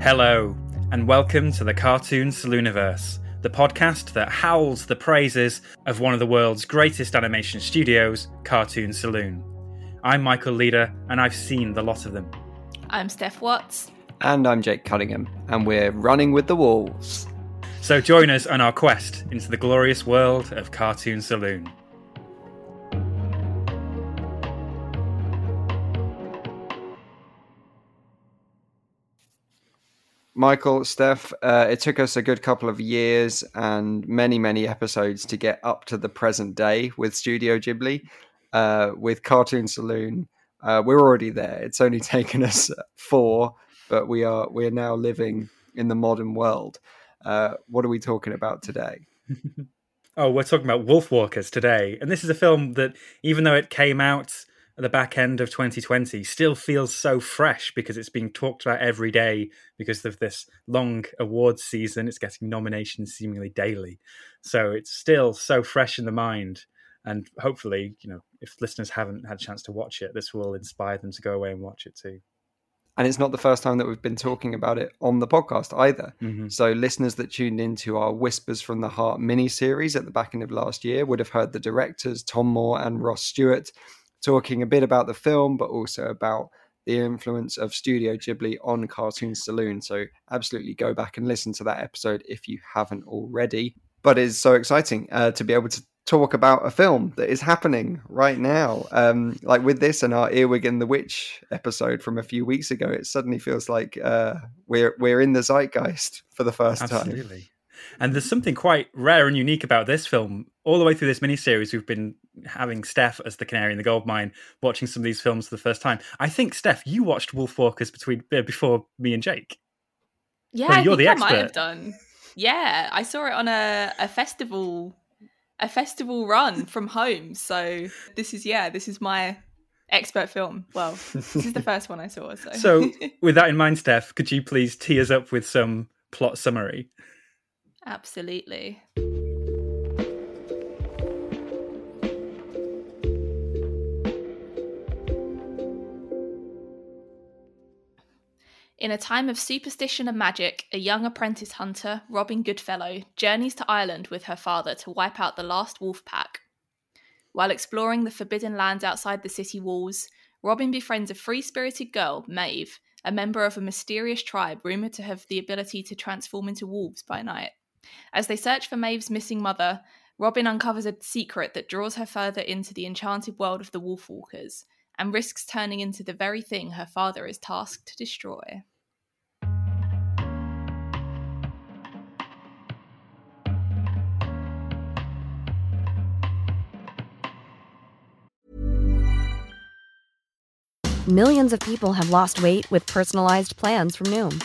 Hello, and welcome to the Cartoon Salooniverse, the podcast that howls the praises of one of the world's greatest animation studios, Cartoon Saloon. I'm Michael Leader, and I've seen the lot of them. I'm Steph Watts. And I'm Jake Cunningham, and we're running with the wolves. So join us on our quest into the glorious world of Cartoon Saloon. Michael, Steph, uh, it took us a good couple of years and many, many episodes to get up to the present day with Studio Ghibli. Uh, with Cartoon Saloon, uh, we're already there. It's only taken us four, but we are we are now living in the modern world. Uh, what are we talking about today? oh, we're talking about Wolfwalkers today, and this is a film that, even though it came out at the back end of 2020 still feels so fresh because it's being talked about every day because of this long awards season. It's getting nominations seemingly daily. So it's still so fresh in the mind. And hopefully, you know, if listeners haven't had a chance to watch it, this will inspire them to go away and watch it too. And it's not the first time that we've been talking about it on the podcast either. Mm-hmm. So, listeners that tuned into our Whispers from the Heart mini series at the back end of last year would have heard the directors, Tom Moore and Ross Stewart, talking a bit about the film, but also about the influence of Studio Ghibli on Cartoon Saloon. So, absolutely go back and listen to that episode if you haven't already. But it's so exciting uh, to be able to talk about a film that is happening right now. Um, like with this and our Earwig and the Witch episode from a few weeks ago, it suddenly feels like uh, we're we're in the zeitgeist for the first Absolutely. time. Absolutely. And there's something quite rare and unique about this film. All the way through this miniseries, we've been having Steph as the canary in the gold mine, watching some of these films for the first time. I think Steph, you watched Wolfwalkers between uh, before me and Jake. Yeah, well, you're the expert. I might have done. Yeah, I saw it on a, a festival, a festival run from home. So this is yeah, this is my expert film. Well, this is the first one I saw. So, so with that in mind, Steph, could you please tee us up with some plot summary? Absolutely. In a time of superstition and magic, a young apprentice hunter, Robin Goodfellow, journeys to Ireland with her father to wipe out the last wolf pack. While exploring the forbidden lands outside the city walls, Robin befriends a free spirited girl, Maeve, a member of a mysterious tribe rumoured to have the ability to transform into wolves by night. As they search for Maeve's missing mother, Robin uncovers a secret that draws her further into the enchanted world of the Wolfwalkers and risks turning into the very thing her father is tasked to destroy. Millions of people have lost weight with personalized plans from Noom,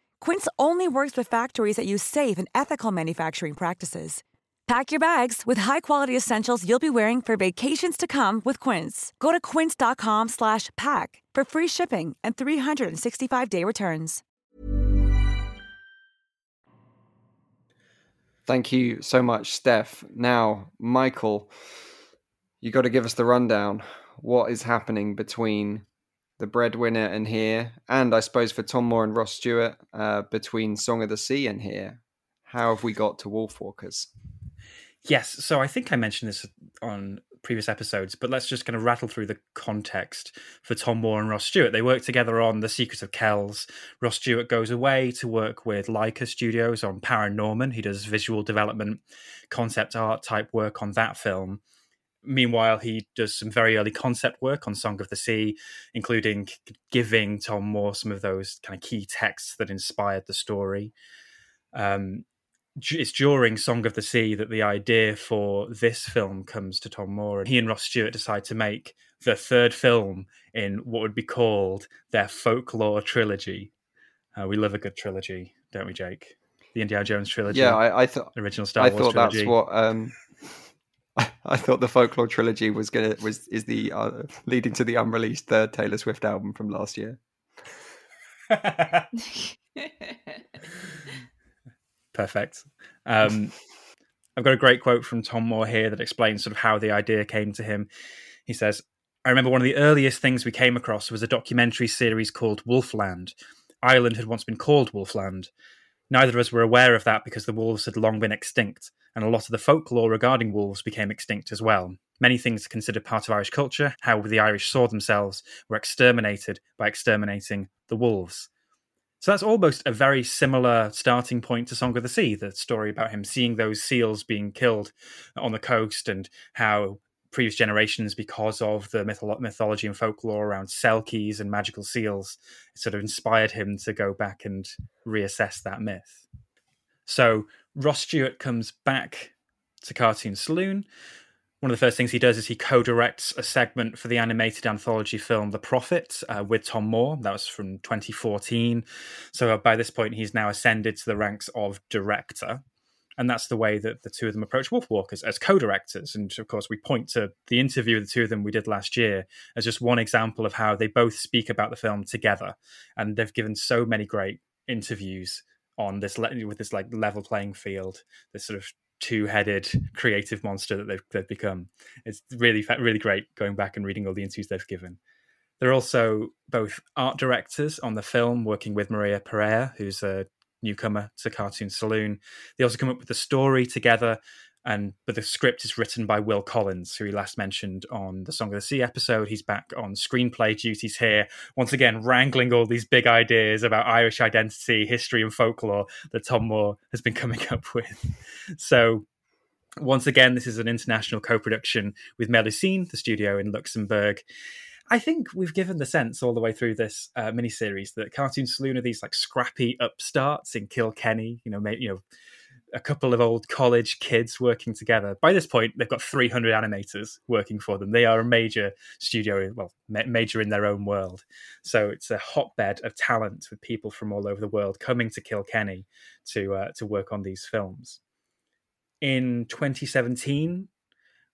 Quince only works with factories that use safe and ethical manufacturing practices. Pack your bags with high-quality essentials you'll be wearing for vacations to come with Quince. Go to quince.com/pack for free shipping and 365-day returns. Thank you so much, Steph. Now, Michael, you got to give us the rundown. What is happening between the breadwinner and here, and I suppose for Tom Moore and Ross Stewart uh, between Song of the Sea and here. How have we got to Wolfwalkers? Yes, so I think I mentioned this on previous episodes, but let's just kind of rattle through the context for Tom Moore and Ross Stewart. They work together on The Secret of Kells. Ross Stewart goes away to work with Laika Studios on Paranorman. He does visual development, concept art type work on that film. Meanwhile, he does some very early concept work on Song of the Sea, including giving Tom Moore some of those kind of key texts that inspired the story. Um, it's during Song of the Sea that the idea for this film comes to Tom Moore, and he and Ross Stewart decide to make the third film in what would be called their folklore trilogy. Uh, we love a good trilogy, don't we, Jake? The Indiana Jones trilogy. Yeah, I, I thought original Star I Wars thought trilogy. that's what um, I thought the folklore trilogy was gonna was is the uh, leading to the unreleased third Taylor Swift album from last year. Perfect. Um, I've got a great quote from Tom Moore here that explains sort of how the idea came to him. He says, I remember one of the earliest things we came across was a documentary series called Wolfland. Ireland had once been called Wolfland. Neither of us were aware of that because the wolves had long been extinct, and a lot of the folklore regarding wolves became extinct as well. Many things considered part of Irish culture, how the Irish saw themselves, were exterminated by exterminating the wolves. So that's almost a very similar starting point to Song of the Sea, the story about him seeing those seals being killed on the coast and how previous generations, because of the mytholo- mythology and folklore around selkies and magical seals, sort of inspired him to go back and reassess that myth. So Ross Stewart comes back to Cartoon Saloon. One of the first things he does is he co-directs a segment for the animated anthology film The Prophet uh, with Tom Moore. That was from 2014. So by this point, he's now ascended to the ranks of director. And that's the way that the two of them approach Wolfwalkers as co-directors. And of course, we point to the interview of the two of them we did last year as just one example of how they both speak about the film together. And they've given so many great interviews on this with this like level playing field, this sort of two-headed creative monster that they've, they've become. It's really really great going back and reading all the interviews they've given. They're also both art directors on the film, working with Maria Pareja, who's a newcomer to Cartoon Saloon. They also come up with the story together, and but the script is written by Will Collins, who we last mentioned on the Song of the Sea episode. He's back on screenplay duties here, once again wrangling all these big ideas about Irish identity, history, and folklore that Tom Moore has been coming up with. So. Once again, this is an international co-production with Melusine, the studio in Luxembourg. I think we've given the sense all the way through this uh, miniseries that Cartoon Saloon are these like scrappy upstarts in Kilkenny, you know, you know, a couple of old college kids working together. By this point, they've got 300 animators working for them. They are a major studio, well, ma- major in their own world. So it's a hotbed of talent with people from all over the world coming to Kilkenny to uh, to work on these films. In 2017,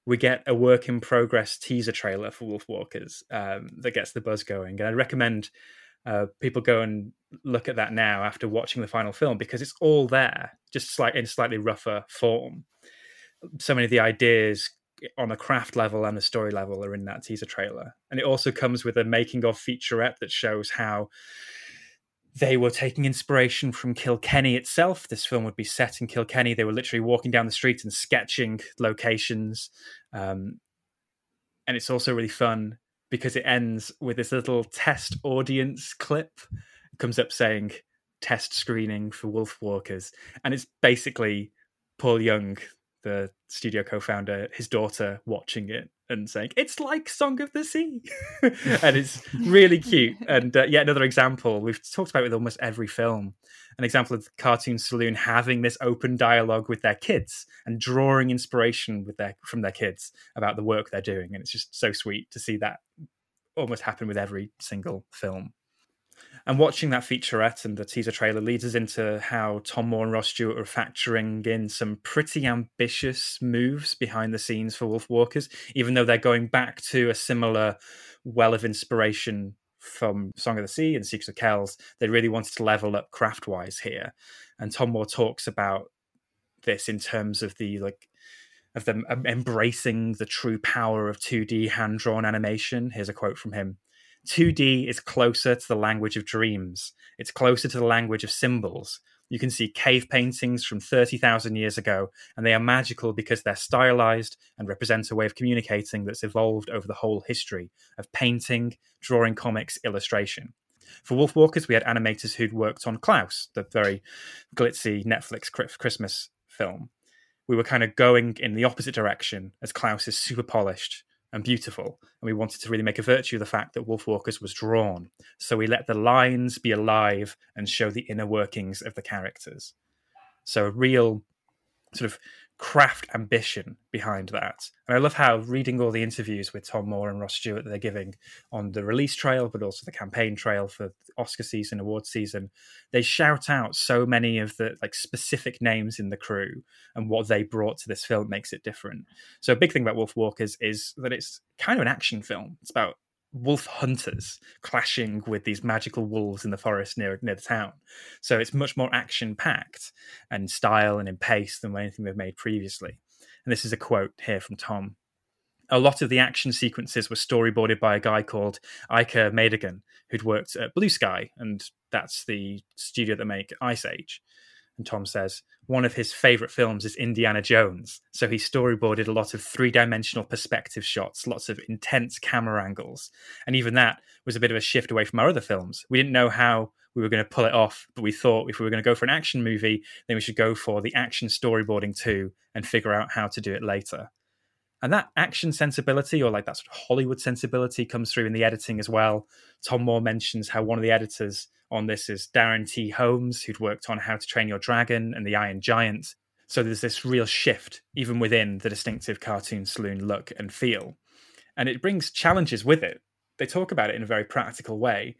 we get a work in progress teaser trailer for Wolfwalkers um, that gets the buzz going. And I recommend uh, people go and look at that now after watching the final film because it's all there, just like in slightly rougher form. so many of the ideas on a craft level and a story level are in that teaser trailer. And it also comes with a making of featurette that shows how they were taking inspiration from Kilkenny itself. This film would be set in Kilkenny. They were literally walking down the street and sketching locations. Um, and it's also really fun because it ends with this little test audience clip. It comes up saying test screening for Wolfwalkers. And it's basically Paul Young, the studio co-founder, his daughter watching it and saying it's like Song of the Sea, and it's really cute. And uh, yet another example we've talked about with almost every film. An example of the Cartoon Saloon having this open dialogue with their kids and drawing inspiration with their from their kids about the work they're doing, and it's just so sweet to see that almost happen with every single film. And watching that featurette and the teaser trailer leads us into how Tom Moore and Ross Stewart are factoring in some pretty ambitious moves behind the scenes for Wolfwalkers, even though they're going back to a similar well of inspiration from Song of the Sea and Secrets of Kells. They really wanted to level up craft wise here. And Tom Moore talks about this in terms of the like of them um, embracing the true power of 2D hand drawn animation. Here's a quote from him 2D is closer to the language of dreams. It's closer to the language of symbols. You can see cave paintings from 30,000 years ago, and they are magical because they're stylized and represent a way of communicating that's evolved over the whole history of painting, drawing comics, illustration. For Wolfwalkers, we had animators who'd worked on Klaus, the very glitzy Netflix Christmas film. We were kind of going in the opposite direction as Klaus is super polished and beautiful. And we wanted to really make a virtue of the fact that Wolfwalkers was drawn. So we let the lines be alive and show the inner workings of the characters. So a real sort of craft ambition behind that. And I love how reading all the interviews with Tom Moore and Ross Stewart that they're giving on the release trail, but also the campaign trail for Oscar season, award season, they shout out so many of the like specific names in the crew and what they brought to this film makes it different. So a big thing about Wolfwalkers is that it's kind of an action film. It's about wolf hunters clashing with these magical wolves in the forest near near the town. So it's much more action packed and style and in pace than anything they've made previously. And this is a quote here from Tom. A lot of the action sequences were storyboarded by a guy called Ike Madigan, who'd worked at Blue Sky, and that's the studio that make Ice Age. And Tom says one of his favorite films is Indiana Jones. So he storyboarded a lot of three dimensional perspective shots, lots of intense camera angles. And even that was a bit of a shift away from our other films. We didn't know how we were going to pull it off, but we thought if we were going to go for an action movie, then we should go for the action storyboarding too and figure out how to do it later. And that action sensibility, or like that sort of Hollywood sensibility, comes through in the editing as well. Tom Moore mentions how one of the editors on this is Darren T. Holmes, who'd worked on How to Train Your Dragon and The Iron Giant. So there's this real shift, even within the distinctive cartoon saloon look and feel. And it brings challenges with it. They talk about it in a very practical way.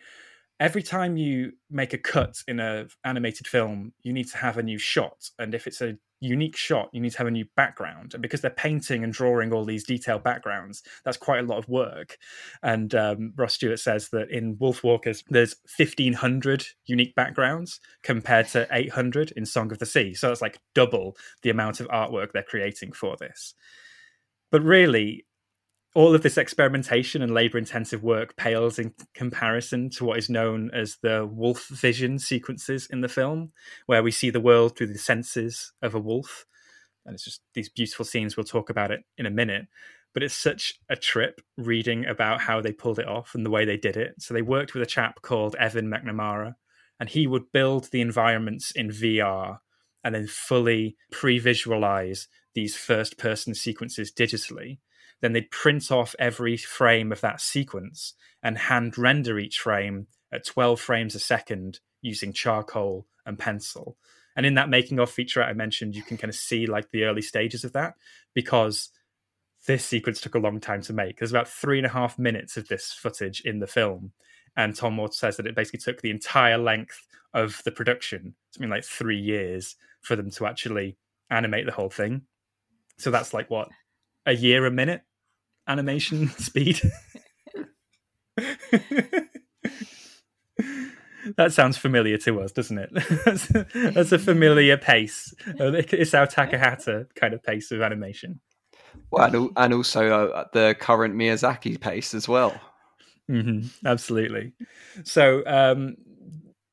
Every time you make a cut in an animated film, you need to have a new shot. And if it's a unique shot, you need to have a new background. And because they're painting and drawing all these detailed backgrounds, that's quite a lot of work. And um, Ross Stewart says that in Wolfwalkers, there's 1,500 unique backgrounds compared to 800 in Song of the Sea. So it's like double the amount of artwork they're creating for this. But really, all of this experimentation and labor intensive work pales in comparison to what is known as the wolf vision sequences in the film, where we see the world through the senses of a wolf. And it's just these beautiful scenes. We'll talk about it in a minute. But it's such a trip reading about how they pulled it off and the way they did it. So they worked with a chap called Evan McNamara, and he would build the environments in VR and then fully pre visualize these first person sequences digitally then they'd print off every frame of that sequence and hand render each frame at 12 frames a second using charcoal and pencil. And in that making of feature I mentioned, you can kind of see like the early stages of that because this sequence took a long time to make. There's about three and a half minutes of this footage in the film. And Tom Moore says that it basically took the entire length of the production, something like three years, for them to actually animate the whole thing. So that's like what a year a minute animation speed. that sounds familiar to us, doesn't it? that's, that's a familiar pace. Isao Takahata kind of pace of animation. Well, and, also uh, the current Miyazaki pace as well. Mm-hmm, absolutely. So, um,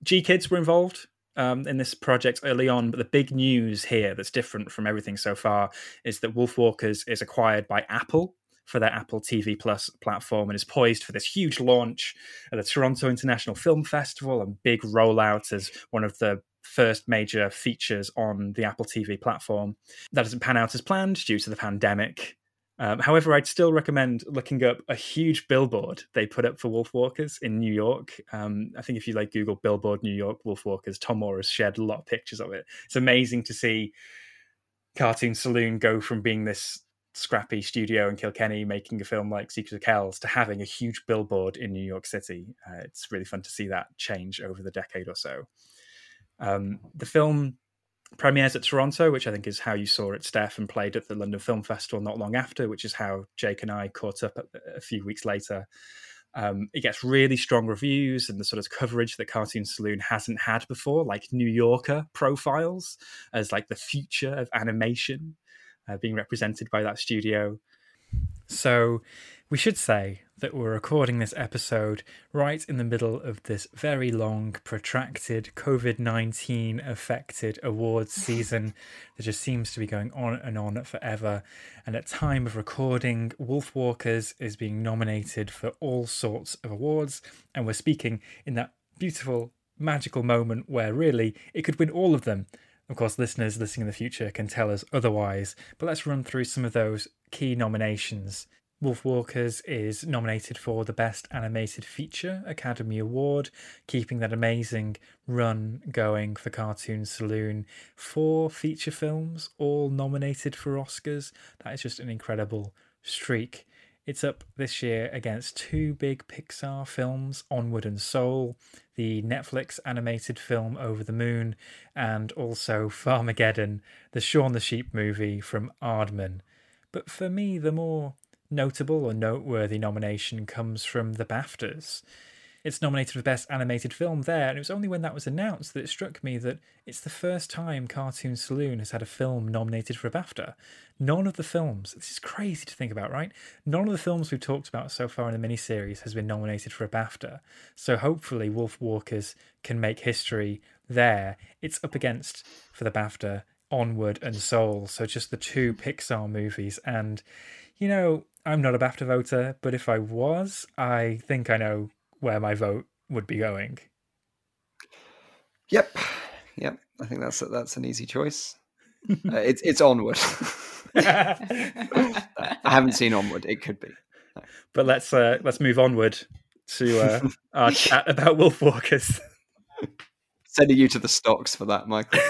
kids were involved um, in this project early on, but the big news here that's different from everything so far is that Wolfwalkers is acquired by Apple for their Apple TV Plus platform and is poised for this huge launch at the Toronto International Film Festival and big rollout as one of the first major features on the Apple TV platform. That doesn't pan out as planned due to the pandemic. Um, however, I'd still recommend looking up a huge billboard they put up for Wolfwalkers in New York. Um, I think if you like Google billboard New York Wolfwalkers, Tom Moore has shared a lot of pictures of it. It's amazing to see Cartoon Saloon go from being this scrappy studio in Kilkenny making a film like Secret of Kells to having a huge billboard in New York City. Uh, it's really fun to see that change over the decade or so. Um, the film premieres at Toronto, which I think is how you saw it, Steph, and played at the London Film Festival not long after, which is how Jake and I caught up a, few weeks later. Um, it gets really strong reviews and the sort of coverage that Cartoon Saloon hasn't had before, like New Yorker profiles as like the future of animation uh, being represented by that studio. So we should say that we're recording this episode right in the middle of this very long, protracted COVID 19 affected awards season that just seems to be going on and on forever. And at time of recording, Wolfwalkers is being nominated for all sorts of awards. And we're speaking in that beautiful, magical moment where really it could win all of them. Of course, listeners listening in the future can tell us otherwise, but let's run through some of those key nominations. Wolfwalkers is nominated for the Best Animated Feature Academy Award, keeping that amazing run going for Cartoon Saloon. Four feature films, all nominated for Oscars. That is just an incredible streak. It's up this year against two big Pixar films, Onward and Soul, the Netflix animated film Over the Moon, and also Farmageddon, the Shaun the Sheep movie from Aardman. But for me, the more notable or noteworthy nomination comes from the BAFTAs. It's nominated for Best Animated Film there, and it was only when that was announced that it struck me that it's the first time Cartoon Saloon has had a film nominated for a BAFTA. None of the films, this is crazy to think about, right? None of the films we've talked about so far in the miniseries has been nominated for a BAFTA. So hopefully Wolfwalkers can make history there. It's up against, for the BAFTA, Onward and Soul, so just the two Pixar movies. And, you know, I'm not a BAFTA voter, but if I was, I think I know where my vote would be going. Yep, yep. I think that's that's an easy choice. uh, it's it's onward. I haven't seen onward. It could be, no. but let's uh, let's move onward to uh, our chat about Wolf Walkers. Sending you to the stocks for that, Michael.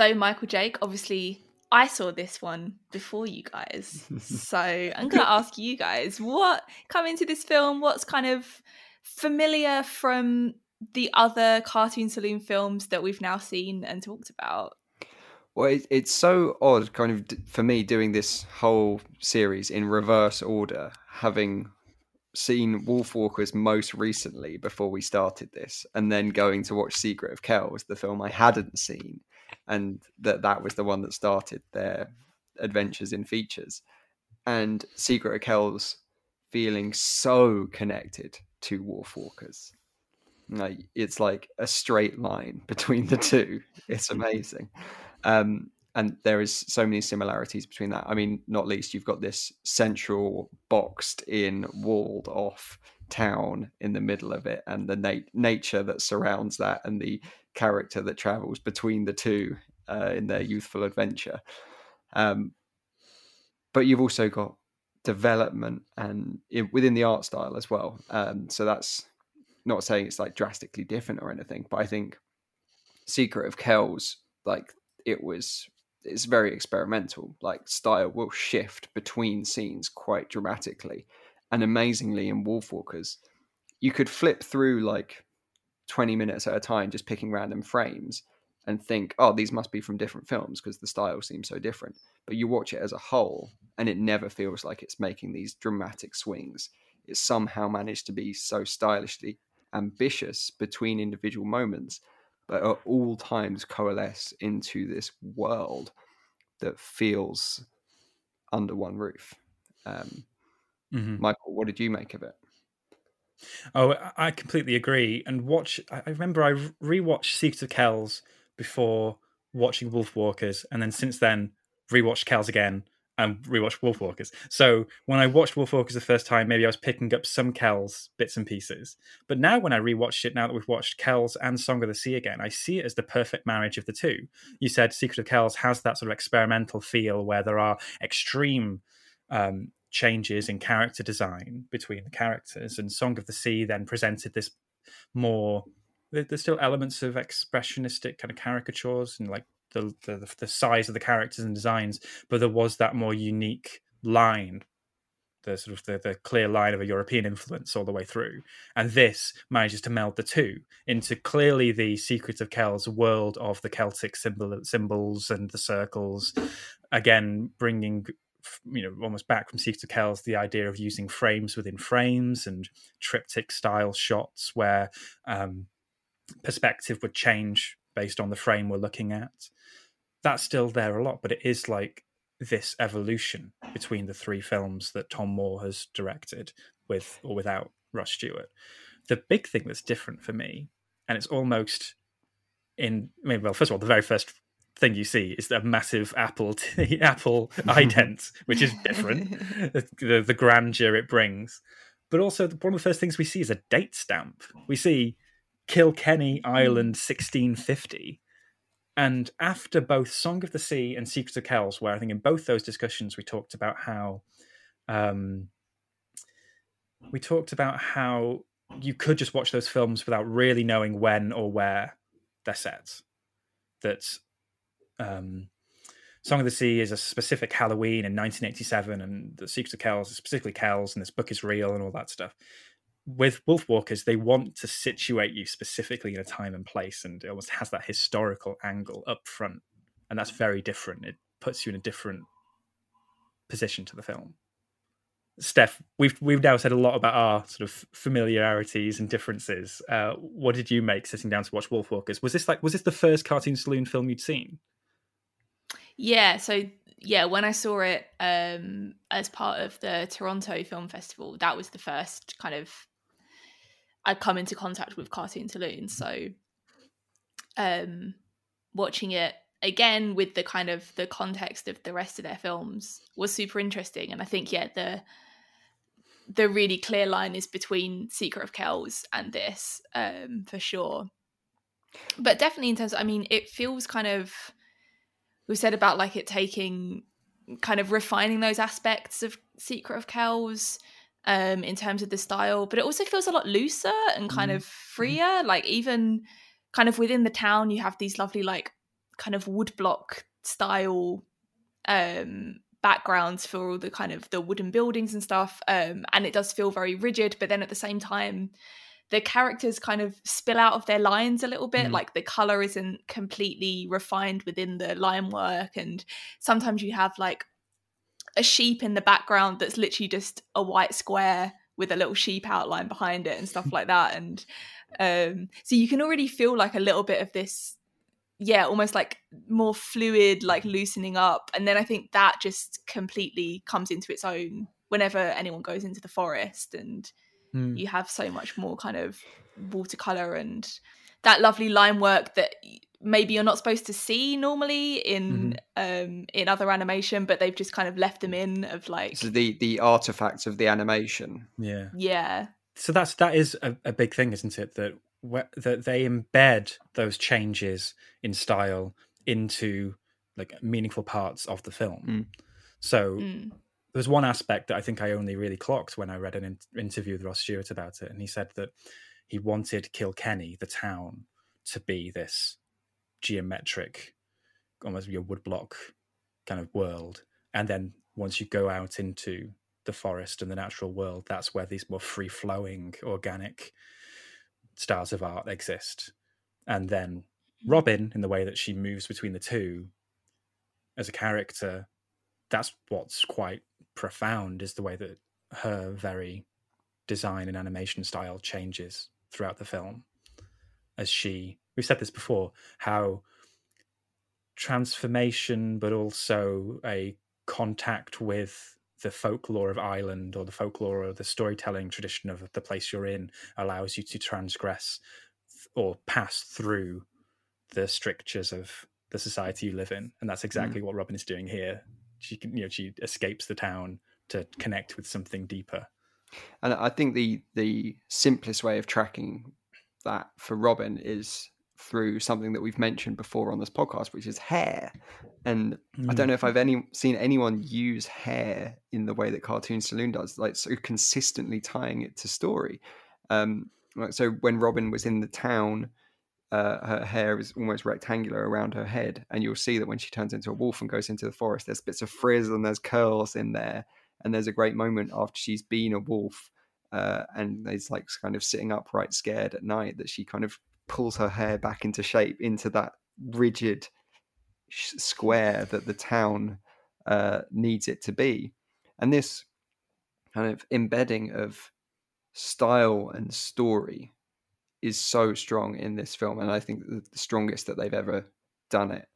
So, Michael Jake, obviously, I saw this one before you guys. so, I'm going to ask you guys what come into this film, what's kind of familiar from the other Cartoon Saloon films that we've now seen and talked about? Well, it, it's so odd, kind of, for me doing this whole series in reverse order, having seen Wolfwalkers most recently before we started this, and then going to watch Secret of Kells, the film I hadn't seen, and that that was the one that started their adventures in features. And Secret of Kells feeling so connected to Wolfwalkers. Like it's like a straight line between the two. It's amazing. Um, and there is so many similarities between that. I mean, not least you've got this central boxed in walled off town in the middle of it and the na- nature that surrounds that and the character that travels between the two uh, in their youthful adventure. Um, but you've also got development and within the art style as well. Um, so that's not saying it's like drastically different or anything, but I think Secret of Kells, like it was, it's very experimental. Like style will shift between scenes quite dramatically, and amazingly in Wolfwalkers, you could flip through like 20 minutes at a time just picking random frames and think, oh, these must be from different films because the style seems so different. But you watch it as a whole, and it never feels like it's making these dramatic swings. It somehow managed to be so stylishly ambitious between individual moments, but at all times coalesce into this world that feels under one roof. Um, mm-hmm. Michael, what did you make of it? Oh, I completely agree. And watch, I remember I rewatched Secret of Kells before watching Wolfwalkers, and then since then rewatched Kells again and rewatched Wolfwalkers. So when I watched Wolfwalkers the first time, maybe I was picking up some Kells bits and pieces. But now when I rewatched it, now that we've watched Kells and Song of the Sea again, I see it as the perfect marriage of the two. You said Secret of Kells has that sort of experimental feel where there are extreme um, changes in character design between the characters, and Song of the Sea then presented this more. There's still elements of expressionistic kind of caricatures and like the, the the size of the characters and designs, but there was that more unique line the sort of the, the clear line of a European influence all the way through. And this manages to meld the two into clearly the secret of Kells world of the Celtic symbol, symbols and the circles, again bringing you know almost back from Secret of Kells the idea of using frames within frames and triptych style shots where um, perspective would change based on the frame we're looking at. That's still there a lot, but it is like this evolution between the three films that Tom Moore has directed with or without Ross Stewart. The big thing that's different for me, and it's almost in I mean, well, first of all, the very first thing you see is a massive apple t- apple ident, which is different. the, the grandeur it brings, but also the, one of the first things we see is a date stamp. We see Kilkenny Ireland 1650. And after both Song of the Sea and Secrets of Kells, where I think in both those discussions we talked about how um, we talked about how you could just watch those films without really knowing when or where they're set. That um, Song of the Sea is a specific Halloween in 1987, and the Secrets of Kells is specifically Kells, and this book is real, and all that stuff with Wolfwalkers, they want to situate you specifically in a time and place, and it almost has that historical angle up front, and that's very different. It puts you in a different position to the film. Steph, we've we've now said a lot about our sort of familiarities and differences. Uh, what did you make sitting down to watch Wolfwalkers? Was this like was this the first Cartoon Saloon film you'd seen? Yeah, so yeah, when I saw it um, as part of the Toronto Film Festival, that was the first kind of I'd come into contact with Cartoon Saloon. So um watching it again with the kind of the context of the rest of their films was super interesting. And I think yeah, the the really clear line is between Secret of Kells and this, um, for sure. But definitely in terms of, I mean, it feels kind of we said about like it taking kind of refining those aspects of Secret of Kells um, in terms of the style, but it also feels a lot looser and kind mm. of freer. Like even kind of within the town, you have these lovely like kind of woodblock style um, backgrounds for all the kind of the wooden buildings and stuff, um, and it does feel very rigid. But then at the same time, the characters kind of spill out of their lines a little bit mm. like the color isn't completely refined within the line work and sometimes you have like a sheep in the background that's literally just a white square with a little sheep outline behind it and stuff like that and um, so you can already feel like a little bit of this yeah almost like more fluid like loosening up and then i think that just completely comes into its own whenever anyone goes into the forest and mm. you have so much more kind of watercolor and that lovely line work that maybe you're not supposed to see normally in mm-hmm. um in other animation but they've just kind of left them in of like so the the artifacts of the animation yeah yeah so that's that is a, a big thing isn't it that that they embed those changes in style into like meaningful parts of the film mm. so mm. There's one aspect that i think i only really clocked when i read an in- interview with ross stewart about it and he said that he wanted kilkenny the town to be this geometric, almost your woodblock kind of world. And then once you go out into the forest and the natural world, that's where these more free flowing, organic styles of art exist. And then Robin, in the way that she moves between the two as a character, that's what's quite profound is the way that her very design and animation style changes throughout the film. As she we've said this before how transformation but also a contact with the folklore of Ireland or the folklore or the storytelling tradition of the place you're in allows you to transgress or pass through the strictures of the society you live in. And that's exactly mm. what robin is doing here she can you know she escapes the town to connect with something deeper. And i think the the simplest way of tracking that for robin is through something that we've mentioned before on this podcast which is hair. And mm. i don't know if i've any seen anyone use hair in the way that cartoon saloon does like so consistently tying it to story. Um so when robin was in the town uh, her hair is almost rectangular around her head, and you'll see that when she turns into a wolf and goes into the forest, there's bits of frizz and there's curls in there. And there's a great moment after she's been a wolf, uh, and there's like kind of sitting upright, scared at night, that she kind of pulls her hair back into shape into that rigid square that the town uh, needs it to be. And this kind of embedding of style and story is so strong in this film, and I think the strongest that they've ever done it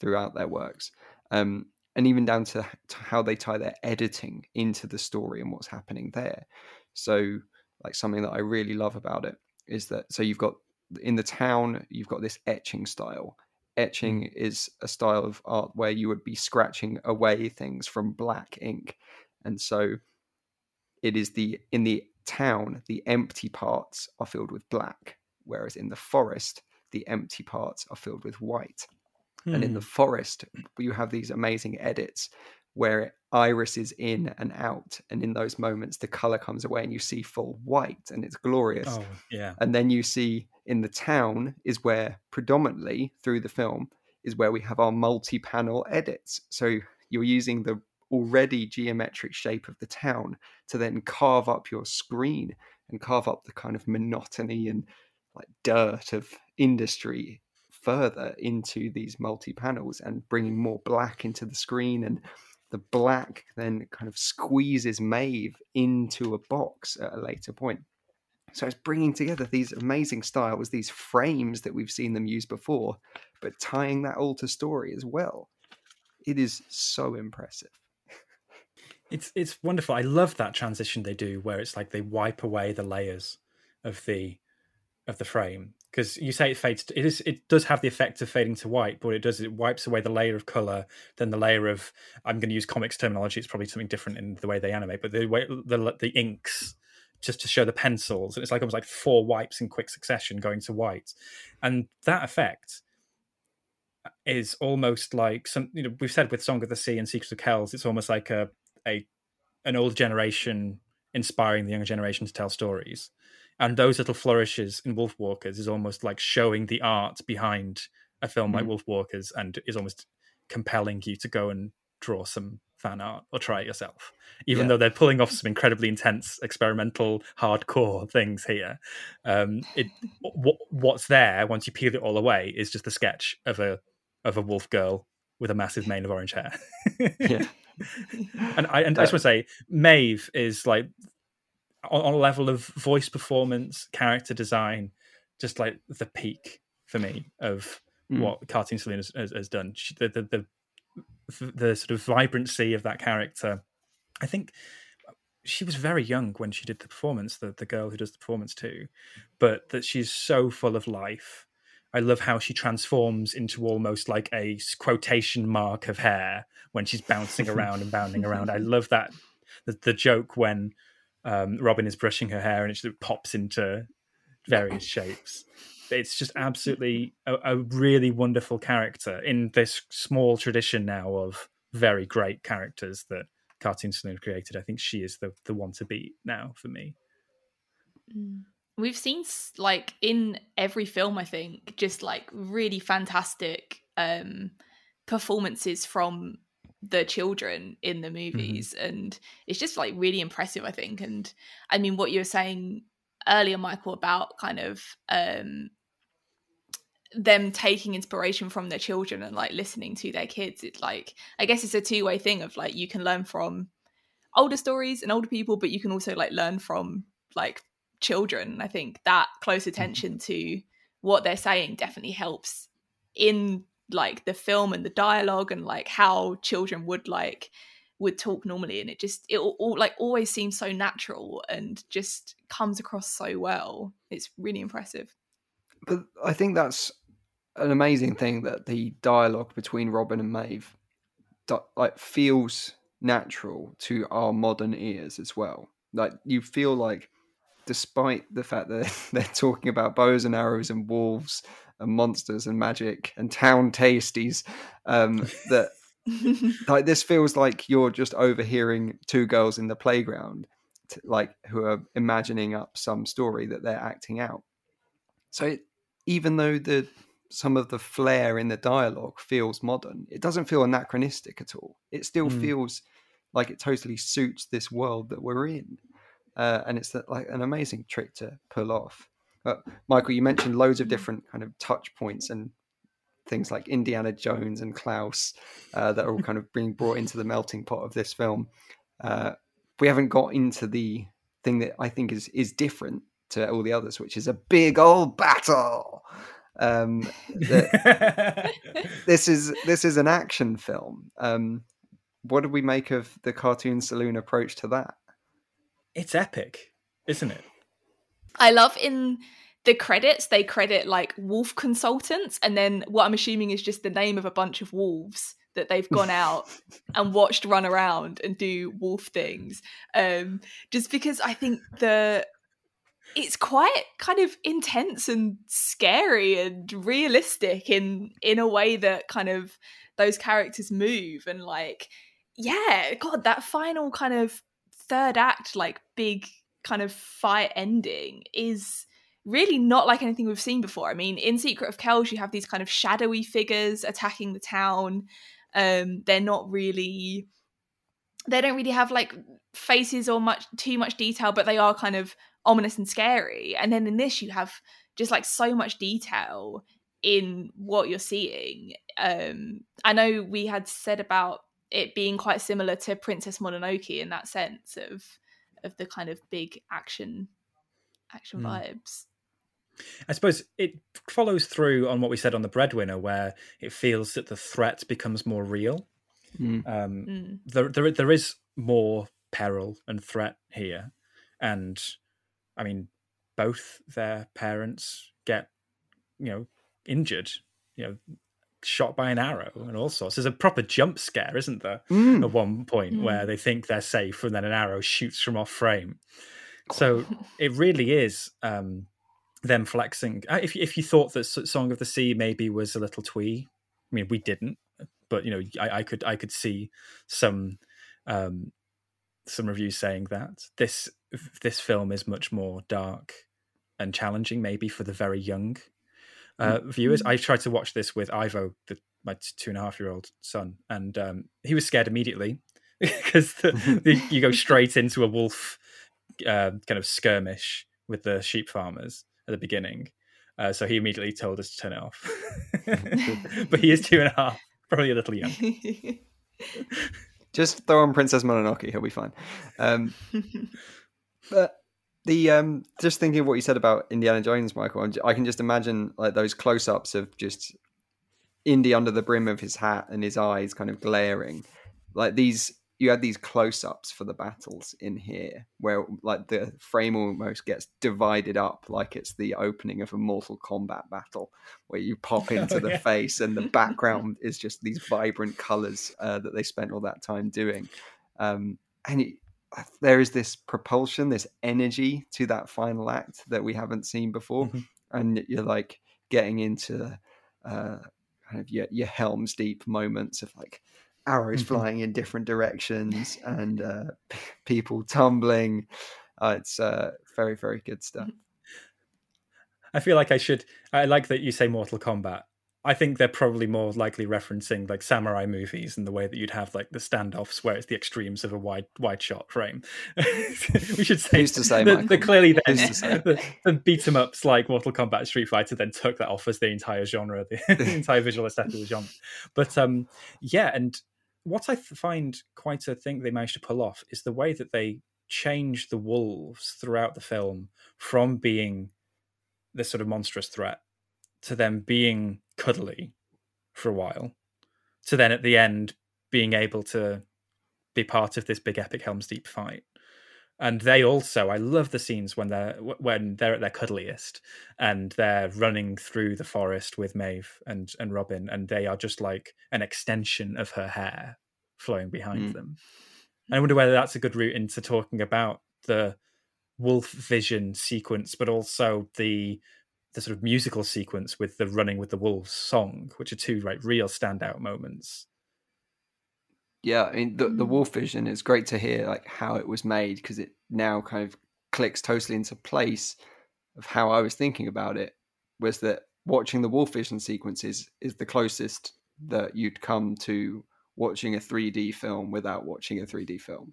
throughout their works. Um, and even down to, to, how they tie their editing into the story and what's happening there. So, like something that I really love about it is that so you've got in the town you've got this etching style. Etching mm. is a style of art where you would be scratching away things from black ink, and so it is the in the town, the empty parts are filled with black, whereas in the forest, the empty parts are filled with white. Hmm. And in the hmm. forest, you have these amazing edits where iris is in and out. And in those moments, the color comes away and you see full white and it's glorious. Oh, yeah. And then you see in the town is where predominantly through the film is where we have our multi panel edits. So you're using the already geometric shape of the town to then carve up your screen and carve up the kind of monotony and like dirt of industry further into these multi panels and bringing more black into the screen and the black then kind of squeezes Maeve into a box at a later point. So it's bringing together these amazing styles, these frames that we've seen them use before, but tying that all to story as well. It is so impressive. It's it's wonderful. I love that transition they do where it's like they wipe away the layers of the of the frame because you say it fades. It is it does have the effect of fading to white, but it does it wipes away the layer of color, then the layer of I'm going to use comics terminology. It's probably something different in the way they animate, but the way the the inks just to show the pencils, and it's like almost like four wipes in quick succession going to white, and that effect is almost like some you know we've said with Song of the Sea and Secrets of Kells, it's almost like a a an old generation inspiring the younger generation to tell stories. And those little flourishes in Wolfwalkers is almost like showing the art behind a film mm-hmm. like Wolfwalkers and is almost compelling you to go and draw some fan art or try it yourself. Even yeah. though they're pulling off some incredibly intense, experimental, hardcore things here, um, it w- what's there once you peel it all away is just a sketch of a of a wolf girl with a massive mane of orange hair. yeah. and I and I just want to say, Maeve is like on, on, a level of voice performance, character design, just like the peak for me of mm. what Cartoon Saloon has, has, has done. She, the, the, the the sort of vibrancy of that character. I think she was very young when she did the performance. The the girl who does the performance too, but that she's so full of life I love how she transforms into almost like a quotation mark of hair when she's bouncing around and bounding around. I love that the, the joke when um, Robin is brushing her hair and it pops into various shapes. It's just absolutely a, a really wonderful character in this small tradition now of very great characters that Cartoon Saloon created. I think she is the the one to beat now for me. Mm we've seen like in every film i think just like really fantastic um performances from the children in the mm-hmm. movies mm-hmm. and it's just like really impressive i think and i mean what you were saying earlier michael about kind of um them taking inspiration from their children and like listening to their kids it's like i guess it's a two-way thing of like you can learn from older stories and older people but you can also like learn from like children. I think that close mm-hmm. attention to what they're saying definitely helps in like the film and the dialogue and like how children would like would talk normally. And it just it all like always seems so natural and just comes across so well. It's really impressive. But i think that's an amazing thing that the dialogue between robin and maeve like feels natural to our modern ears as well. Like you feel like despite the fact that they're talking about bows and arrows and wolves and monsters and magic and town tasties um, that like this feels like you're just overhearing two girls in the playground t- like who are imagining up some story that they're acting out. So it, even though the some of the flair in the dialogue feels modern it doesn't feel anachronistic at all. It still mm. feels like it totally suits this world that we're in uh, and it's like an amazing trick to pull off uh, Michael, you mentioned loads of different kind of touch points and things like Indiana Jones and Klaus uh, that are all kind of being brought into the melting pot of this film. Uh, we haven't got into the thing that I think is is different to all the others, which is a big old battle. Um, this is this is an action film. Um, what do we make of the cartoon saloon approach to that? It's epic, isn't it? I love in the credits they credit like wolf consultants and then what i'm assuming is just the name of a bunch of wolves that they've gone out and watched run around and do wolf things um just because i think the it's quite kind of intense and scary and realistic in in a way that kind of those characters move and like yeah god that final kind of third act like big kind of fight ending is really not like anything we've seen before. I mean, in Secret of Kells, you have these kind of shadowy figures attacking the town. Um, they're not really, they don't really have like faces or much too much detail, but they are kind of ominous and scary. And then in this, you have just like so much detail in what you're seeing. Um, I know we had said about it being quite similar to Princess Mononoke in that sense of of the kind of big action action mm. vibes. I suppose it follows through on what we said on the breadwinner, where it feels that the threat becomes more real. Mm. Um, mm. There, there, there is more peril and threat here, and I mean, both their parents get, you know, injured. You know, shot by an arrow and all sorts. There's a proper jump scare, isn't there? Mm. At one point mm. where they think they're safe and then an arrow shoots from off frame. So it really is um, them flexing. Uh, if if you thought that Song of the Sea maybe was a little twee, I mean we didn't, but you know I, I could I could see some um, some reviews saying that this this film is much more dark and challenging, maybe for the very young uh, viewers. I tried to watch this with Ivo, the, my two and a half year old son, and um, he was scared immediately because you go straight into a wolf uh, kind of skirmish with the sheep farmers at the beginning. Uh, so he immediately told us to turn it off. but he is two and a half, probably a little young. Just throw on Princess Mononoke, he'll be fine. Um, but the um, just thinking of what you said about Indiana Jones, Michael, I can just imagine like those close-ups of just Indy under the brim of his hat and his eyes kind of glaring, like these. You had these close-ups for the battles in here, where like the frame almost gets divided up, like it's the opening of a Mortal Kombat battle, where you pop into oh, the yeah. face, and the background is just these vibrant colors uh, that they spent all that time doing. Um, and there is this propulsion, this energy to that final act that we haven't seen before, mm-hmm. and you're like getting into uh, kind of your, your Helm's Deep moments of like arrows mm-hmm. flying in different directions and uh, people tumbling. Uh, it's uh, very very good stuff. I feel like I should. I like that you say Mortal Kombat I think they're probably more likely referencing like samurai movies and the way that you'd have like the standoffs where it's the extremes of a wide wide shot frame. we should say Who's to say, the, the clearly then to say? the, the beat 'em ups like Mortal Kombat, Street Fighter, then took that off as the entire genre, the, the entire visual aesthetic of the genre. But um, yeah, and what I find quite a thing they managed to pull off is the way that they change the wolves throughout the film from being this sort of monstrous threat to them being cuddly for a while to then at the end being able to be part of this big epic Helm's Deep fight. And they also, I love the scenes when they're when they're at their cuddliest and they're running through the forest with Maeve and and Robin, and they are just like an extension of her hair flowing behind Mm. them. And I wonder whether that's a good route into talking about the wolf vision sequence, but also the the sort of musical sequence with the running with the wolves song, which are two like real standout moments. Yeah, I mean the the wolf vision. It's great to hear like how it was made because it now kind of clicks totally into place of how I was thinking about it. Was that watching the wolf vision sequences is the closest that you'd come to watching a 3D film without watching a 3D film.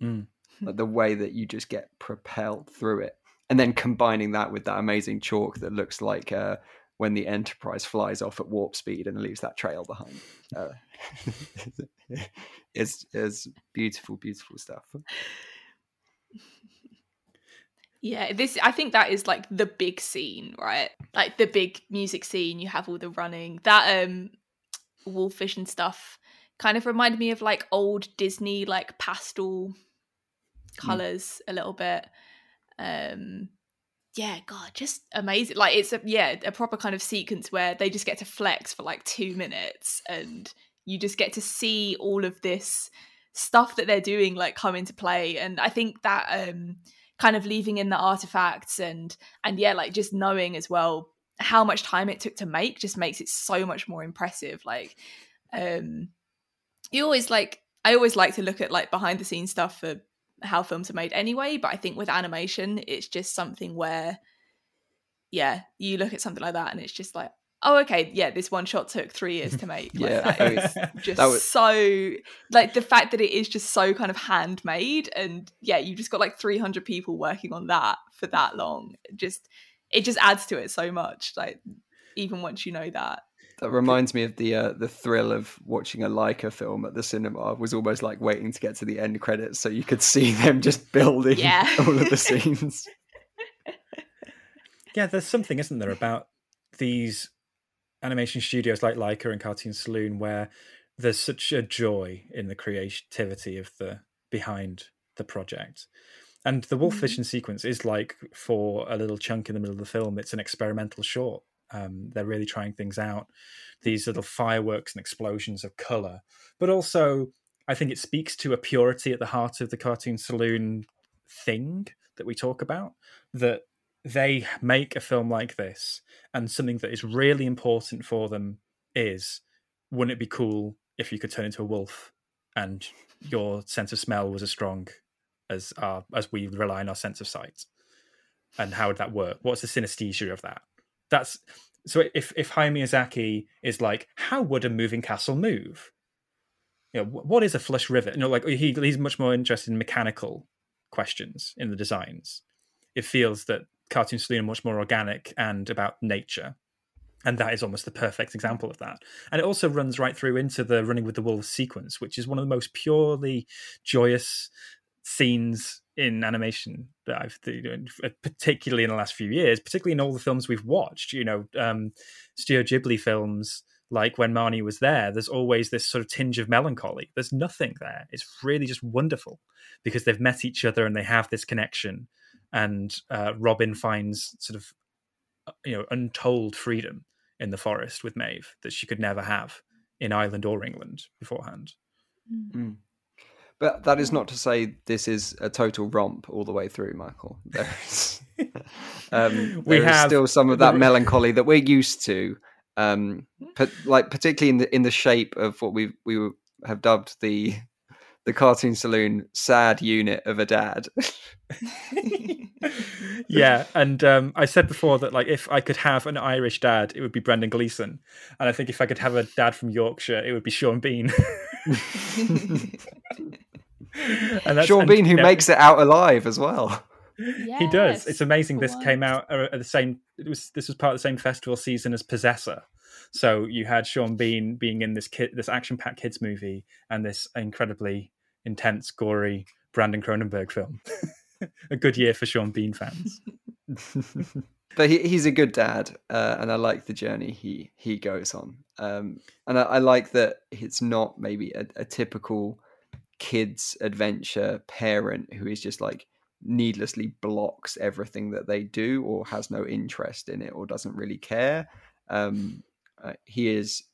Mm. Like the way that you just get propelled through it, and then combining that with that amazing chalk that looks like uh, when the Enterprise flies off at warp speed and leaves that trail behind. Uh, it's it's beautiful, beautiful stuff. Yeah, this I think that is like the big scene, right? Like the big music scene. You have all the running. That um wolf vision stuff kind of reminded me of like old Disney like pastel colors a little bit. Um yeah, god, just amazing. Like it's a yeah, a proper kind of sequence where they just get to flex for like 2 minutes and you just get to see all of this stuff that they're doing like come into play. And I think that um kind of leaving in the artifacts and and yeah like just knowing as well how much time it took to make just makes it so much more impressive. Like um you always like i always like to look at like behind the scenes stuff for how films are made anyway but i think with animation it's just something where yeah you look at something like that and it's just like oh okay yeah this one shot took three years to make like, Yeah. that is just That was- so like the fact that it is just so kind of handmade and yeah you've just got like 300 people working on that for that long It just it just adds to it so much like even once you know that That reminds me of the uh, the thrill of watching a Laika film at the cinema. I was almost like waiting to get to the end credits so you could see them just building Yeah. all of the scenes. Yeah, there's something, isn't there, about these animation studios like Laika and Cartoon Saloon where there's such a joy in the creativity of the behind the project. And the Wolf Vision sequence is like for a little chunk in the middle of the film, it's an experimental short. Um, they're really trying things out. These little fireworks and explosions of color, but also I think it speaks to a purity at the heart of the Cartoon Saloon thing that we talk about. That they make a film like this, and something that is really important for them is wouldn't it be cool if you could turn into a wolf and your sense of smell was as strong as our as we rely on our sense of sight? And how would that work? What's the synesthesia of that? That's so if if Hayao Miyazaki is like, how would a moving castle move? You know, what is a flush rivet? You know, like he he's much more interested in mechanical questions in the designs. It feels that Cartoon are much more organic and about nature. And that is almost the perfect example of that. And it also runs right through into the Running with the Wolves sequence, which is one of the most purely joyous scenes in animation that I've particularly in the last few years, particularly in all the films we've watched. You know, um, Studio Ghibli films like when Marnie was there. There's always this sort of tinge of melancholy. There's nothing there. It's really just wonderful because they've met each other and they have this connection. And uh, Robin finds sort of uh, you know untold freedom in the forest with Maeve that she could never have in Ireland or England beforehand. Mm. But that is not to say this is a total romp all the way through, Michael. There's um, We there is have still some of that melancholy that we're used to, um, but like particularly in the in the shape of what we we have dubbed the the cartoon saloon sad unit of a dad. yeah, and um, I said before that like if I could have an Irish dad, it would be Brendan Gleeson, and I think if I could have a dad from Yorkshire, it would be Sean Bean. and Sean Bean, who makes it out alive as well. Yes, he does. It's amazing. This came out at the same. It was this was part of the same festival season as Possessor. So you had Sean Bean being in this kid, this action-packed kids movie, and this incredibly intense, gory Brandon Cronenberg film. a good year for Sean Bean fans. but he, he's a good dad, uh, and I like the journey he he goes on. Um, and I, I, like that it's not maybe a, a typical kids adventure parent who is just like needlessly blocks everything that they do or has no interest in it or doesn't really care. Um, uh, he is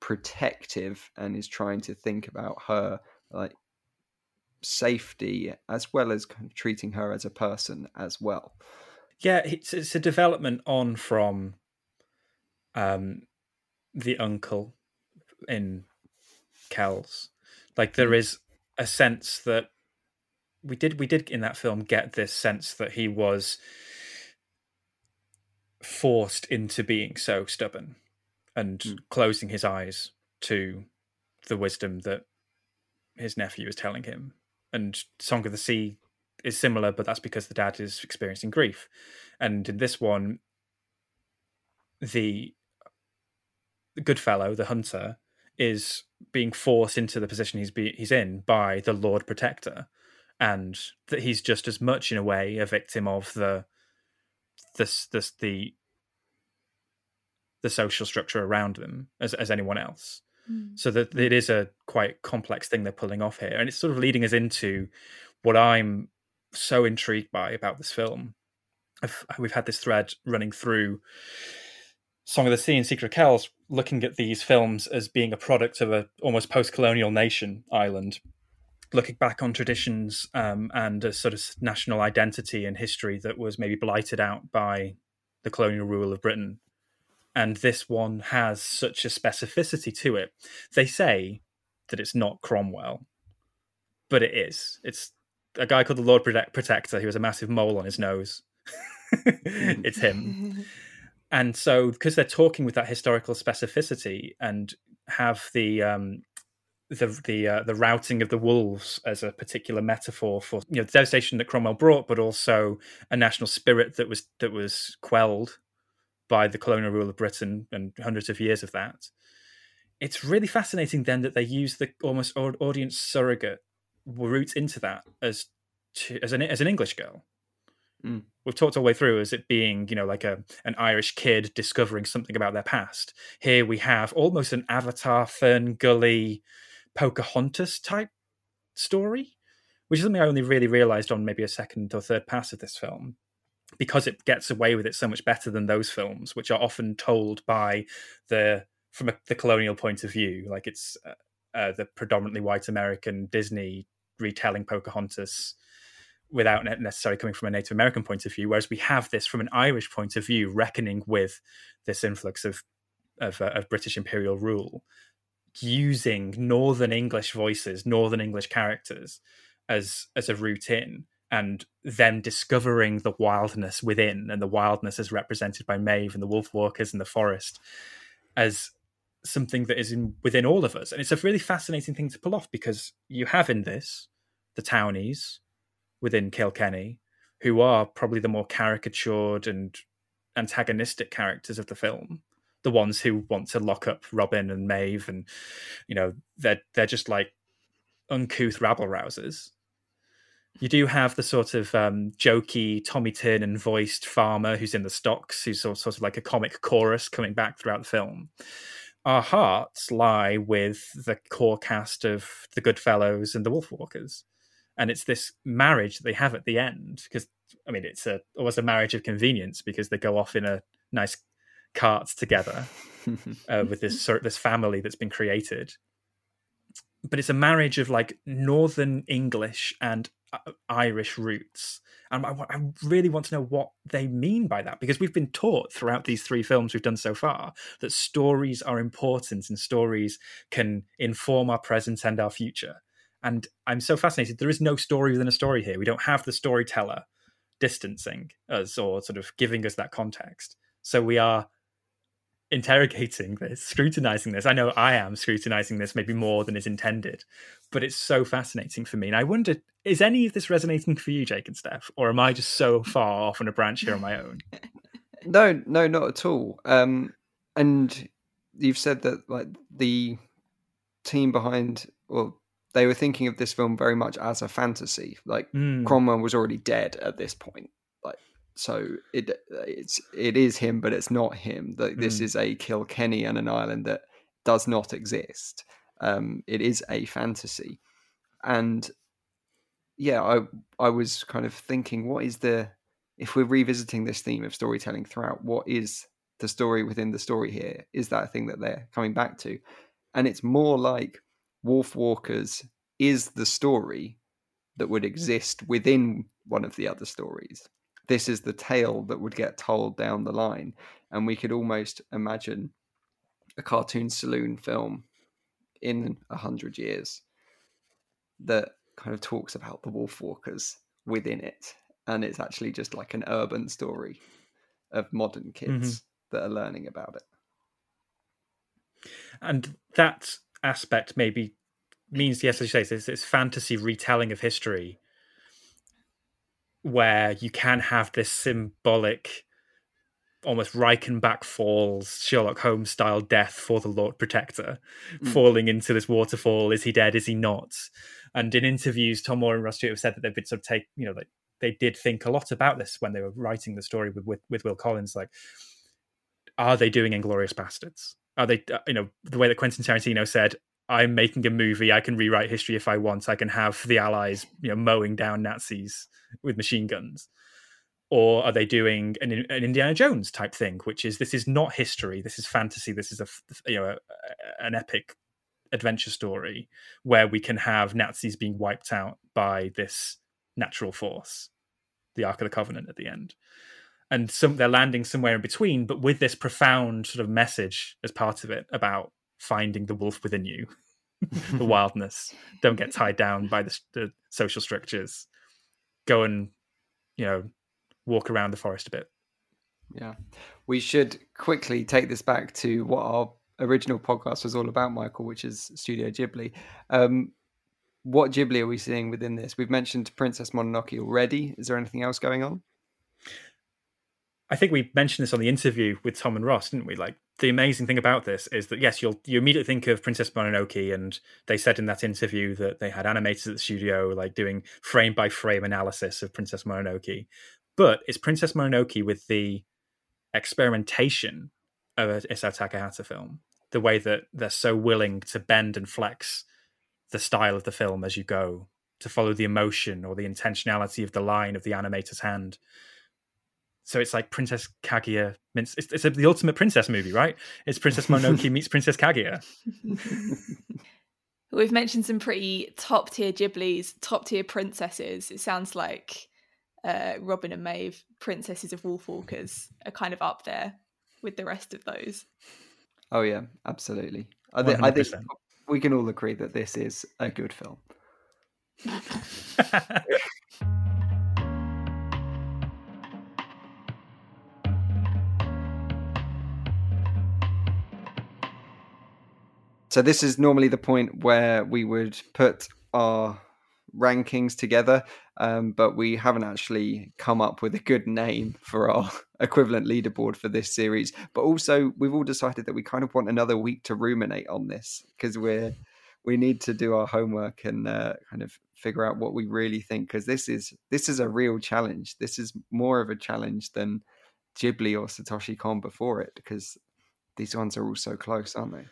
protective and is trying to think about her like safety as well as kind of treating her as a person as well. Yeah, it's it's a development on from um the uncle in Kells. Like there mm. is a sense that we did we did in that film get this sense that he was forced into being so stubborn and mm. closing his eyes to the wisdom that his nephew is telling him. And Song of the Sea is similar, but that's because the dad is experiencing grief. And in this one, the good fellow, the hunter, is being forced into the position he's be, he's in by the Lord Protector, and that he's just as much in a way a victim of the this this the the social structure around them as as anyone else. Mm. So that it is a quite complex thing they're pulling off here, and it's sort of leading us into what I'm so intrigued by about this film. I've, we've had this thread running through Song of the Sea and Secret Kells, looking at these films as being a product of a almost post-colonial nation island, looking back on traditions um, and a sort of national identity and history that was maybe blighted out by the colonial rule of Britain. And this one has such a specificity to it. They say that it's not Cromwell, but it is. It's a guy called the Lord Protector who has a massive mole on his nose. it's him. and so because they're talking with that historical specificity and have the um, the the uh, the routing of the wolves as a particular metaphor for you know the devastation that Cromwell brought, but also a national spirit that was that was quelled by the colonial rule of Britain and hundreds of years of that. It's really fascinating then that they use the almost audience surrogate route into that as to, as an as an English girl Mm. We've talked all the way through as it being, you know, like a an Irish kid discovering something about their past. Here we have almost an Avatar, Fern Gully, Pocahontas type story, which is something I only really realized on maybe a second or third pass of this film because it gets away with it so much better than those films, which are often told by the from a, the colonial point of view, like it's uh, uh, the predominantly white American Disney retelling Pocahontas without necessarily coming from a Native American point of view. Whereas we have this from an Irish point of view, reckoning with this influx of of, uh, of British imperial rule, using Northern English voices, Northern English characters as as a route in, and then discovering the wildness within, and the wildness as represented by Maeve and the wolf walkers in the forest, as something that is in within all of us. And it's a really fascinating thing to pull off because you have in this the townies, within Kilkenny, who are probably the more caricatured and antagonistic characters of the film. The ones who want to lock up Robin and Maeve, and you know they're they're just like uncouth rabble rousers. You do have the sort of um, jokey Tommy Tiernan voiced farmer who's in the stocks, who's sort of like a comic chorus coming back throughout the film. Our hearts lie with the core cast of the Goodfellows and the Wolfwalkers and it's this marriage that they have at the end because I mean it's a almost a marriage of convenience because they go off in a nice cart together uh, with this sort this family that's been created. But it's a marriage of like Northern English and uh, Irish roots, and I, I really want to know what they mean by that because we've been taught throughout these three films we've done so far that stories are important and stories can inform our present and our future And I'm so fascinated. There is no story within a story here. We don't have the storyteller distancing us or sort of giving us that context. So we are interrogating this, scrutinizing this. I know I am scrutinizing this maybe more than is intended, but it's so fascinating for me. And I wonder, is any of this resonating for you, Jake and Steph, or am I just so far off on a branch here on my own? no, no, not at all. Um, and you've said that like the team behind, well, they were thinking of this film very much as a fantasy. Like mm. Cromwell was already dead at this point. Like so, it it's it is him, but it's not him. That this mm. is a Kilkenny and an island that does not exist. Um, it is a fantasy, and yeah, I I was kind of thinking, what is the if we're revisiting this theme of storytelling throughout, what is the story within the story here? Is that a thing that they're coming back to? And it's more like Wolf Walkers is the story that would exist within one of the other stories. This is the tale that would get told down the line. And we could almost imagine a cartoon saloon film in a hundred years that kind of talks about the wolf walkers within it. And it's actually just like an urban story of modern kids mm-hmm. that are learning about it. And that aspect maybe means yes, as you say, it's, fantasy retelling of history where you can have this symbolic, almost Reichenbach Falls, Sherlock Holmes style death for the Lord Protector, mm. falling into this waterfall. Is he dead? Is he not? And in interviews, Tom Moore and Ross Stewart have said that they've been sort of take, you know, like they did think a lot about this when they were writing the story with with, with Will Collins. Like, are they doing Inglourious Basterds? Are they, uh, you know, the way that Quentin Tarantino said, I'm making a movie. I can rewrite history if I want. I can have the Allies, you know, mowing down Nazis with machine guns. Or are they doing an, an Indiana Jones type thing, which is this is not history. This is fantasy. This is a you know a, an epic adventure story where we can have Nazis being wiped out by this natural force, the Ark of the Covenant at the end. And some they're landing somewhere in between, but with this profound sort of message as part of it about finding the wolf within you, the wildness. Don't get tied down by the, the, social structures. Go and, you know, walk around the forest a bit. Yeah. We should quickly take this back to what our original podcast was all about, Michael, which is Studio Ghibli. Um, what Ghibli are we seeing within this? We've mentioned Princess Mononoke already. Is there anything else going on? I think we mentioned this on the interview with Tom and Ross, didn't we? Like the amazing thing about this is that yes, you'll you immediately think of Princess Mononoke, and they said in that interview that they had animators at the studio like doing frame by frame analysis of Princess Mononoke, but it's Princess Mononoke with the experimentation of a Isao Takahata film, the way that they're so willing to bend and flex the style of the film as you go, to follow the emotion or the intentionality of the line of the animator's hand so it's like Princess Kaguya. It's, it's, the ultimate princess movie, right? It's Princess Mononoke meets Princess Kaguya. We've mentioned some pretty top tier Ghiblis, top tier princesses. It sounds like uh, Robin and Maeve, princesses of Wolfwalkers, are kind of up there with the rest of those. Oh yeah, absolutely. I, th- I think we can all agree that this is a good film. So this is normally the point where we would put our rankings together, um, but we haven't actually come up with a good name for our equivalent leaderboard for this series. But also, we've all decided that we kind of want another week to ruminate on this because we're we need to do our homework and uh, kind of figure out what we really think because this is this is a real challenge. This is more of a challenge than Ghibli or Satoshi Kon before it because these ones are all so close, aren't they?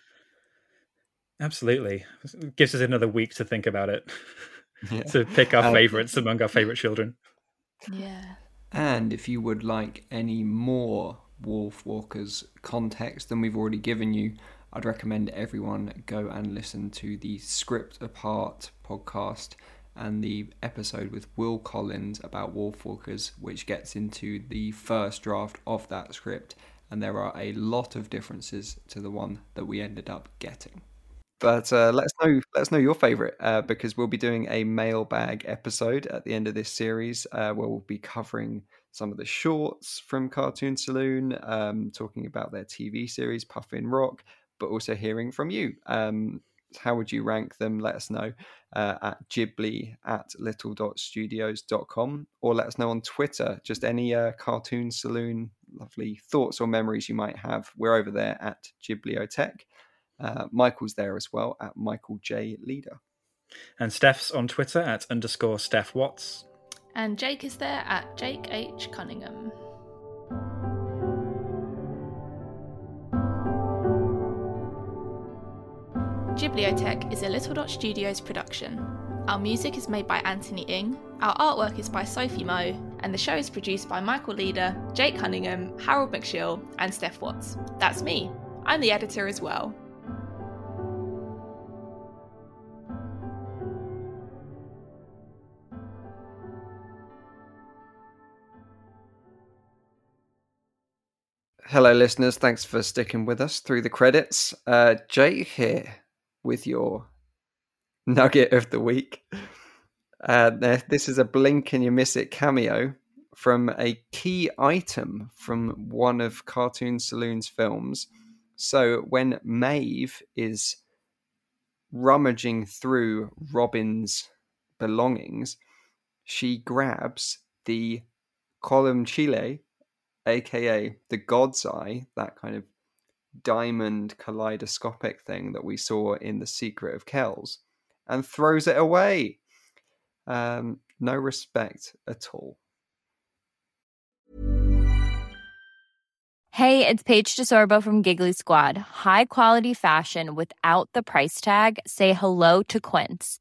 Absolutely. It gives us another week to think about it, yeah. to pick our um, favorites among our favorite children. Yeah. And if you would like any more Wolf Walkers context than we've already given you, I'd recommend everyone go and listen to the Script Apart podcast and the episode with Will Collins about Wolf Walkers, which gets into the first draft of that script. And there are a lot of differences to the one that we ended up getting. But uh, let us know. Let us know your favorite uh, because we'll be doing a mailbag episode at the end of this series uh, where we'll be covering some of the shorts from Cartoon Saloon, um, talking about their TV series Puffin Rock, but also hearing from you. Um, how would you rank them? Let us know uh, at ghibli at little.studios.com or let us know on Twitter. Just any uh, Cartoon Saloon lovely thoughts or memories you might have. We're over there at Ghibliotheque. Uh, Michael's there as well at Michael J. Leader. And Steph's on Twitter at underscore Steph Watts. And Jake is there at Jake H. Cunningham. Ghibliotheque is a Little Dot Studios production. Our music is made by Anthony Ing, our artwork is by Sophie Moe, and the show is produced by Michael Leader, Jake Cunningham, Harold McShill, and Steph Watts. That's me. I'm the editor as well. Hello, listeners. Thanks for sticking with us through the credits. Uh, Jake here with your nugget of the week. Uh, this is a blink and you miss it cameo from a key item from one of Cartoon Saloon's films. So when Maeve is rummaging through Robin's belongings, she grabs the Colm Cille aka the God's Eye, that kind of diamond kaleidoscopic thing that we saw in The Secret of Kells, and throws it away. Um, no respect at all. Hey, it's Paige DeSorbo from Giggly Squad. High quality fashion without the price tag. Say hello to Quince.